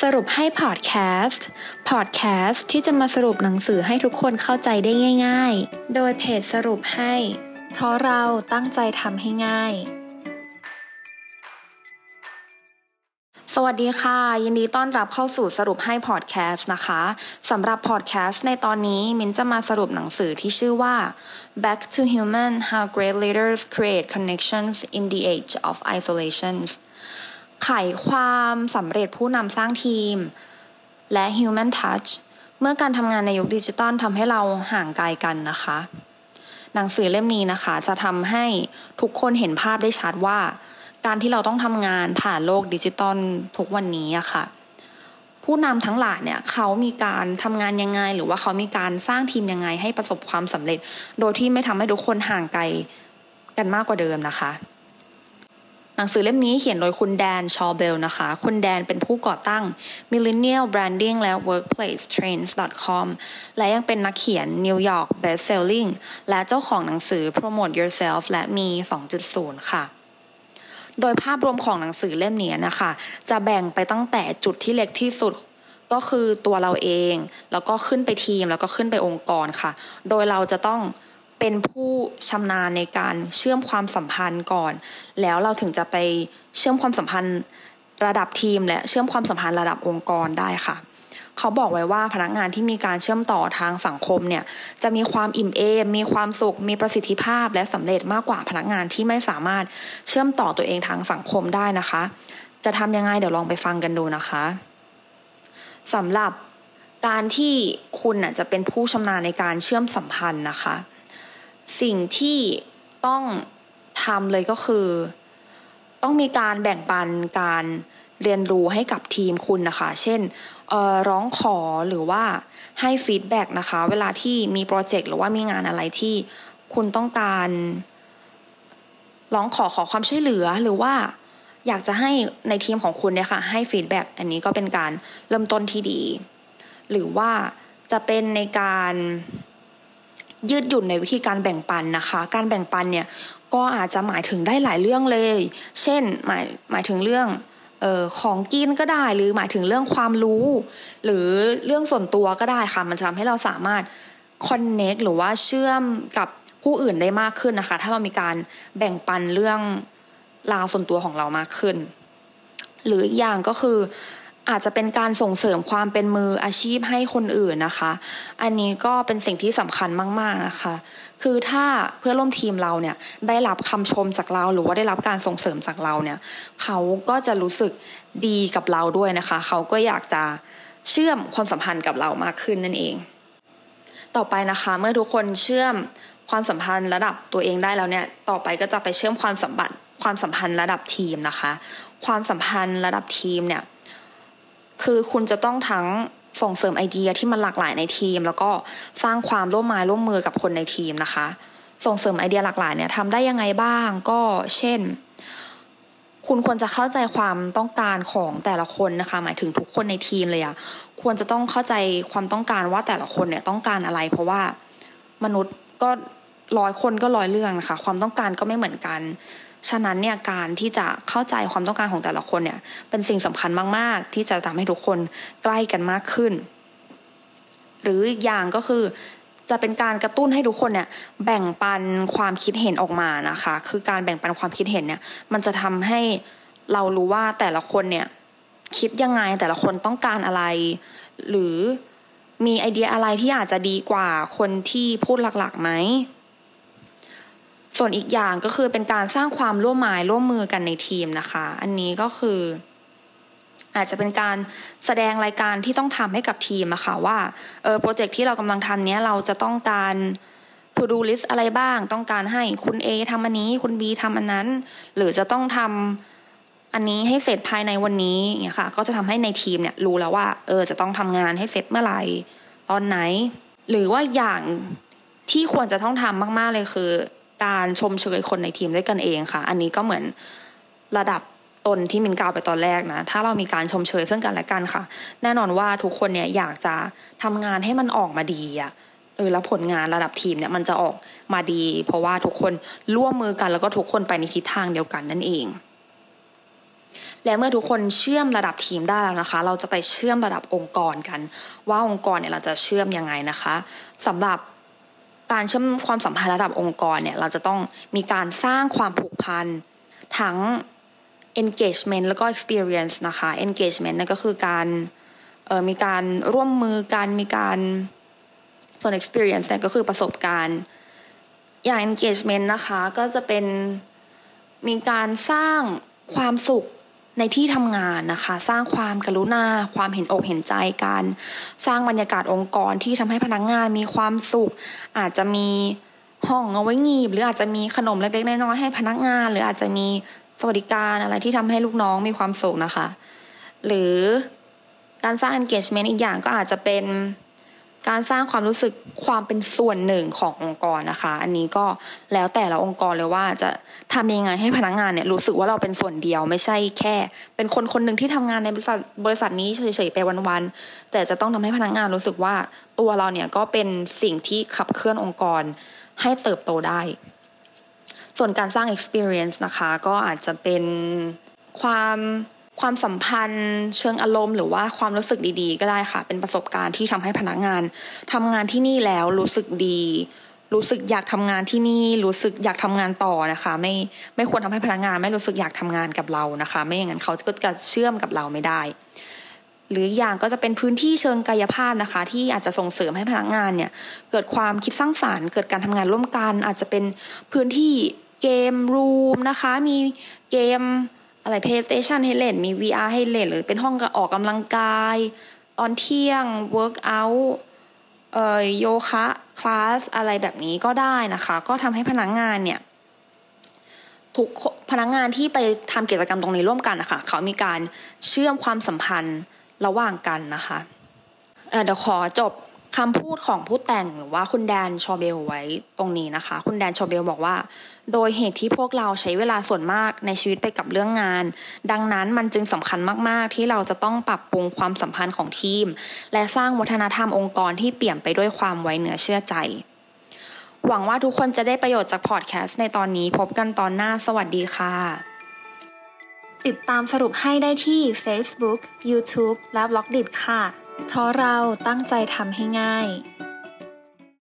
สรุปให้พอดแคสต์ พอดแคสต์ที่จะมาสรุปหนังสือให้ทุกคนเข้าใจได้ง่าย ๆ โดยเพจสรุปให้ เพราะเราตั้งใจทำให้ง่าย สวัสดีค่ะ ยินดีต้อนรับเข้าสู่สรุปให้พอดแคสต์นะคะสำหรับพอดแคสต์ในตอนนี้มินจะมาสรุปหนังสือที่ชื่อว่า Back to Human How Great Leaders Create Connections in the Age of Isolations ไขความสำเร็จผู้นำสร้างทีม และ Human Touch เมื่อการทำงานในยุคดิจิตอลทำให้เราห่างไกลกันนะคะ หนังสือเล่มนี้นะคะ จะทำให้ทุกคนเห็นภาพได้ชัดว่า การที่เราต้องทำงานผ่านโลกดิจิตอลทุกวันนี้อะค่ะ ผู้นำทั้งหลายเนี่ยเขามีการทำงานยังไง หรือว่าเขามีการสร้างทีมยังไงให้ประสบความสำเร็จ โดยที่ไม่ทำให้ทุกคนห่างไกลกันมากกว่าเดิมนะคะ หนังสือเล่มนี้เขียนโดยคุณแดนชอเบลนะคะ คุณแดนเป็นผู้ก่อตั้ง Millennial Branding และ Workplace Trends com และยังเป็นนักเขียน New York Best Selling และเจ้าของหนังสือ Promote Yourself และมี 2.0 ค่ะโดยภาพรวมของหนังสือเล่มนี้นะคะ จะแบ่งไปตั้งแต่จุดที่เล็กที่สุดก็คือตัวเราเอง แล้วก็ขึ้นไปทีมแล้วก็ขึ้นไปองค์กรค่ะ โดยเราจะต้อง เป็นผู้ชำนาญในการเชื่อมความสัมพันธ์ก่อน แล้วเราถึงจะไปเชื่อมความสัมพันธ์ระดับทีม และเชื่อมความสัมพันธ์ระดับองค์กรได้ค่ะ เขาบอกไว้ว่าพนักงานที่มีการเชื่อมต่อทางสังคมเนี่ยจะมีความอิ่มเอมมีความสุข มีประสิทธิภาพ และสำเร็จมากกว่าพนักงานที่ไม่สามารถเชื่อมต่อตัวเองทางสังคมได้นะคะ จะทำยังไงเดี๋ยวลองไปฟังกันดูนะคะสำหรับการที่คุณจะเป็นผู้ชำนาญในการเชื่อมสัมพันธ์นะคะ สิ่งที่ต้องทำเลยก็คือ ต้องมีการแบ่งปันการเรียนรู้ให้กับทีมคุณนะคะ เช่นร้องขอหรือว่าให้ feedback นะคะ เวลาที่มีโปรเจกต์หรือว่ามีงานอะไรที่คุณต้องการร้องขอขอความช่วยเหลือหรือว่าอยากจะให้ในทีมของคุณเนี่ยค่ะ ให้ feedback อันนี้ก็เป็นการเริ่มต้นที่ดี หรือว่าจะเป็นในการ ยืดหยุ่นในวิธีการแบ่งปันนะคะ การแบ่งปันเนี่ยก็อาจจะหมายถึงได้หลายเรื่องเลย เช่นหมายหมายถึงเรื่องออของกินก็ได้หรือหมายถึงเรื่องความรู้ หรือเรื่องส่วนตัวก็ได้ค่ะ มันจะทำให้เราสามารถ connect หรือว่าเชื่อมกับผู้อื่นได้มากขึ้นนะคะ ถ้าเรามีการแบ่งปันเรื่องราวส่วนตัวของเรามากขึ้น หรืออีกอย่างก็คือ อาจจะเป็นการส่งเสริมความเป็นมืออาชีพให้คนอื่นนะคะ อันนี้ก็เป็นสิ่งที่สำคัญมาก ๆนะคะ คือถ้าเพื่อร่วมทีมเราเนี่ยได้รับคำชมจากเราหรือว่าได้รับการส่งเสริมจากเราเนี่ยเขาก็จะรู้สึกดีกับเราด้วยนะคะ เขาก็อยากจะเชื่อมความสัมพันธ์กับเรามากขึ้นนั่นเอง ต่อไปนะคะ เมื่อทุกคนเชื่อมความสัมพันธ์ระดับตัวเองได้แล้วเนี่ย ต่อไปก็จะไปเชื่อมความสัมพันธ์ความสัมพันธ์ระดับทีมนะคะ ความสัมพันธ์ระดับทีมเนี่ย คือคุณจะต้องทั้งส่งเสริมไอเดียที่มันหลากหลายในทีม แล้วก็สร้างความร่วมมือร่วมมือกับคนในทีมนะคะ ส่งเสริมไอเดียหลากหลายเนี่ยทำได้ยังไงบ้างก็เช่น คุณควรจะเข้าใจความต้องการของแต่ละคนนะคะ หมายถึงทุกคนในทีมเลยอะควรจะต้องเข้าใจความต้องการว่าแต่ละคนเนี่ยต้องการอะไร เพราะว่ามนุษย์ก็ร้อยคนก็ร้อยเรื่องนะคะ ความต้องการก็ไม่เหมือนกัน ฉะนั้นเนี่ยการที่จะเข้าใจความต้องการของแต่ละคนเนี่ยเป็นสิ่งสำคัญมาก ๆ ที่จะทำให้ทุกคนใกล้กันมากขึ้น หรืออีกอย่างก็คือจะเป็นการกระตุ้นให้ทุกคนเนี่ยแบ่งปันความคิดเห็นออกมานะคะ คือการแบ่งปันความคิดเห็นเนี่ยมันจะทำให้เรารู้ว่าแต่ละคนเนี่ยคิดยังไงแต่ละคนต้องการอะไร หรือมีไอเดียอะไรที่อาจจะดีกว่าคนที่พูดหลักๆไหม ส่วนอีกอย่างก็คือเป็นการสร้างความร่วมมือร่วมมือกันในทีมนะคะ อันนี้ก็คือ อาจจะเป็นการแสดงรายการที่ต้องทำให้กับทีมอะคะ่ะว่าเออโปรเจกต์ที่เรากำลังทำเนี้ยเราจะต้องการ to do list อะไรบ้าง ต้องการให้คุณ A ทำอันนี้ คุณ B ทำอันนั้น หรือจะต้องทำอันนี้ให้เสร็จภายในวันนี้เนี่ยค่ะ ก็จะทำให้ในทีมเนี่ยรู้แล้วว่าเออจะต้องทำงานให้เสร็จเมื่อไหร่ตอนไหน หรือว่าอย่างที่ควรจะต้องทำมาก ๆ เลยคือ การชมเชยคนในทีมด้วยกันเองค่ะ อันนี้ก็เหมือนระดับตนที่มินกล่าวไปตอนแรกนะ ถ้าเรามีการชมเชยซึ่งกันและกันค่ะ แน่นอนว่าทุกคนเนี่ยอยากจะทำงานให้มันออกมาดีอะเออแล้วผลงานระดับทีมเนี่ยมันจะออกมาดี เพราะว่าทุกคนร่วมมือกันแล้วก็ทุกคนไปในทิศทางเดียวกันนั่นเอง และเมื่อทุกคนเชื่อมระดับทีมได้แล้วนะคะ เราจะไปเชื่อมระดับองค์กรกัน ว่าองค์กรเนี่ยเราจะเชื่อมยังไงนะคะสำหรับ การเชื่อมความสัมพันธ์ระดับองค์กรเนี่ยเราจะต้องมีการสร้างความผูกพันทั้ง engagement แล้วก็ experience นะคะ engagement นั่นก็คือการมีการร่วมมือกันมีการส่วน experience เนี่ยก็คือประสบการณ์อย่าง engagement นะคะก็จะเป็นมีการสร้างความสุข ในที่ทำงานนะคะ สร้างความกรุณา ความเห็นอกเห็นใจกัน สร้างบรรยากาศองค์กรที่ทำให้พนักงานมีความสุข อาจจะมีห้องเอาไว้งีบ หรืออาจจะมีขนมเล็กๆน้อยๆให้พนักงาน หรืออาจจะมีสวัสดิการอะไรที่ทำให้ลูกน้องมีความสุขนะคะ หรือการสร้าง engagement อีกอย่างก็อาจจะเป็น การสร้างความรู้สึกความเป็นส่วนหนึ่งขององค์กรนะคะ อันนี้ก็แล้วแต่ละองค์กรเลยว่าจะทำยังไงให้พนักงานเนี่ยรู้สึกว่าเราเป็นส่วนเดียว ไม่ใช่แค่ เป็นคนคนหนึ่งที่ทำงานในบริษัทบริษัทนี้เฉยๆไปวันๆแต่จะต้องทำให้พนักงานรู้สึกว่าตัวเราเนี่ยก็เป็นสิ่งที่ขับเคลื่อนองค์กรให้เติบโตได้ ส่วนการสร้าง experience นะคะ ก็อาจจะเป็นความ ความสัมพันธ์เชิงอารมณ์หรือว่าความรู้สึกดีๆ ก็ได้ค่ะ เป็นประสบการณ์ที่ทำให้พนักงานทำงานที่นี่แล้วรู้สึกดี รู้สึกอยากทำงานที่นี่ รู้สึกอยากทำงานต่อนะคะ ไม่ไม่ควรทำให้พนักงาน ไม่รู้สึกอยากทำงานกับเรานะคะ ไม่อย่างนั้นเขาก็จะเชื่อมกับเราไม่ได้ หรืออย่างก็จะเป็นพื้นที่เชิงกายภาพนะคะ ที่อาจจะส่งเสริมให้พนักงานเนี่ย เกิดความคิดสร้างสารรค์ เกิดการทำงานร่วมกัน อาจจะเป็นพื้นที่เกมรูมนะคะ มีเกม อะไร PlayStation ให้เล่น มี VR ให้เล่น หรือเป็นห้องออกกำลังกาย ตอนเที่ยง workout เอ่อโยคะคลาสอะไรแบบนี้ก็ได้นะคะ ก็ทำให้พนักงงานเนี่ยทุกพนักงงานที่ไปทำกิจกรรมตรงนี้ร่วมกันนะคะเขามีการเชื่อมความสัมพันธ์ระหว่างกันนะคะเดี๋ยวขอจบ คำพูดของผู้แต่งหรือว่าคุณแดนชอเบลไว้ตรงนี้นะคะ คุณแดนชอเบลบอกว่า โดยเหตุที่พวกเราใช้เวลาส่วนมากในชีวิตไปกับเรื่องงาน ดังนั้นมันจึงสำคัญมาก ๆ ที่เราจะต้องปรับปรุงความสัมพันธ์ของทีม และสร้างวัฒนธรรมองค์กรที่เปี่ยมไปด้วยความไว้เนื้อเชื่อใจ หวังว่าทุกคนจะได้ประโยชน์จากพอดแคสต์ในตอนนี้พบกันตอนหน้าสวัสดีค่ะ ติดตามสรุปให้ได้ที่ Facebook, YouTube และ b ล็อกดิค่ะ เพราะเราตั้งใจทำให้ง่าย